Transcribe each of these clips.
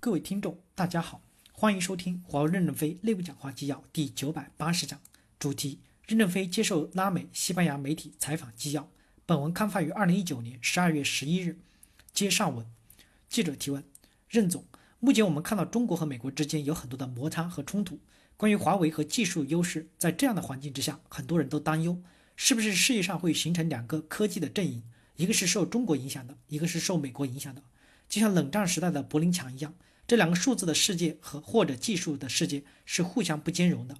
各位听众，大家好，欢迎收听华为任正非内部讲话纪要第九百八十讲，主题：任正非接受拉美、西班牙媒体采访纪要。本文刊发于二零一九年十二月十一日。接上文，记者提问：任总，目前我们看到中国和美国之间有很多的摩擦和冲突。关于华为和技术优势，在这样的环境之下，很多人都担忧，是不是世界上会形成两个科技的阵营？一个是受中国影响的，一个是受美国影响的，就像冷战时代的柏林墙一样。这两个数字的世界和或者技术的世界是互相不兼容的，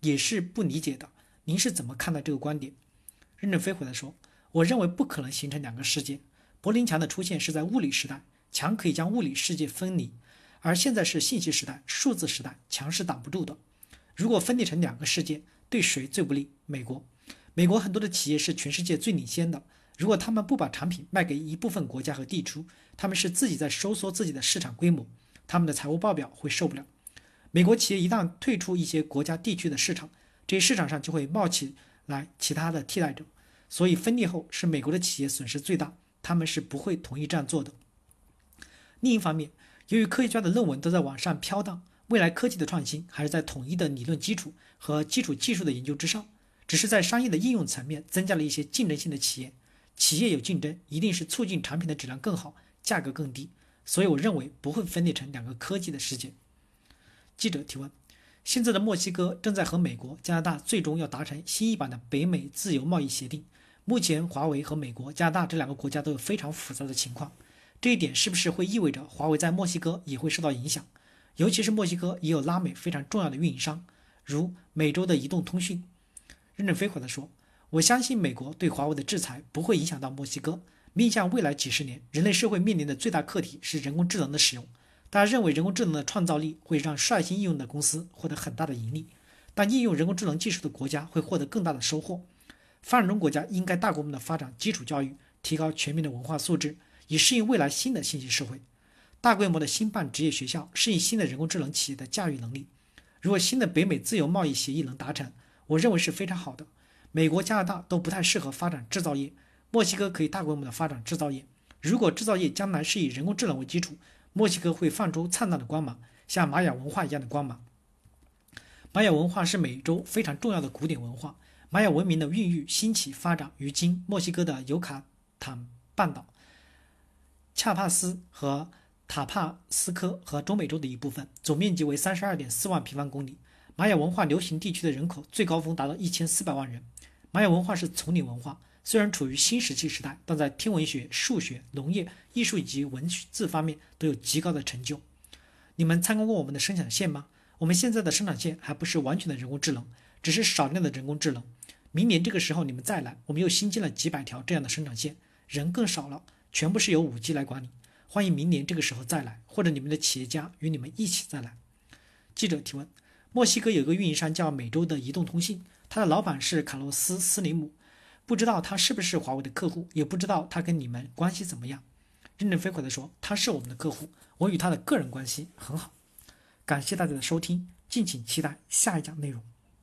也是不理解的。您是怎么看待这个观点？任正非回答说：“我认为不可能形成两个世界。柏林墙的出现是在物理时代，墙可以将物理世界分离；而现在是信息时代、数字时代，墙是挡不住的。如果分裂成两个世界，对谁最不利？美国。美国很多的企业是全世界最领先的。如果他们不把产品卖给一部分国家和地区，他们是自己在收缩自己的市场规模。”他们的财务报表会受不了。美国企业一旦退出一些国家地区的市场，这些市场上就会冒起来其他的替代者。所以分裂后是美国的企业损失最大，他们是不会同意这样做的。另一方面，由于科学家的论文都在网上飘荡，未来科技的创新还是在统一的理论基础和基础技术的研究之上，只是在商业的应用层面增加了一些竞争性的企业。企业有竞争，一定是促进产品的质量更好，价格更低。所以我认为不会分裂成两个科技的世界。记者提问：现在的墨西哥正在和美国、加拿大最终要达成新一版的北美自由贸易协定。目前，华为和美国、加拿大这两个国家都有非常复杂的情况。这一点是不是会意味着华为在墨西哥也会受到影响？尤其是墨西哥也有拉美非常重要的运营商，如美洲的移动通讯。任正非回答说：“我相信美国对华为的制裁不会影响到墨西哥。”面向未来几十年，人类社会面临的最大课题是人工智能的使用。大家认为人工智能的创造力会让率先应用的公司获得很大的盈利，但应用人工智能技术的国家会获得更大的收获。发展中国家应该大规模的发展基础教育，提高全民的文化素质，以适应未来新的信息社会。大规模的兴办职业学校，适应新的人工智能企业的驾驭能力。如果新的北美自由贸易协议能达成，我认为是非常好的。美国、加拿大都不太适合发展制造业。墨西哥可以大规模的发展制造业。如果制造业将来是以人工智能为基础，墨西哥会放出灿烂的光芒，像玛雅文化一样的光芒。玛雅文化是美洲非常重要的古典文化。玛雅文明的孕育、兴起、发展于今墨西哥的尤卡坦半岛、恰帕斯和塔帕斯科和中美洲的一部分，总面积为三十二点四万平方公里。玛雅文化流行地区的人口最高峰达到一千四百万人。玛雅文化是丛林文化。虽然处于新石器时代，但在天文学、数学、农业、艺术以及文字方面都有极高的成就。你们参观过我们的生产线吗？我们现在的生产线还不是完全的人工智能，只是少量的人工智能。明年这个时候你们再来，我们又新建了几百条这样的生产线，人更少了，全部是由五 G 来管理。欢迎明年这个时候再来，或者你们的企业家与你们一起再来。记者提问：墨西哥有个运营商叫美洲的移动通信，他的老板是卡洛斯·斯林姆。不知道他是不是华为的客户，也不知道他跟你们关系怎么样。任正非回答说：“他是我们的客户，我与他的个人关系很好。”感谢大家的收听，敬请期待下一讲内容。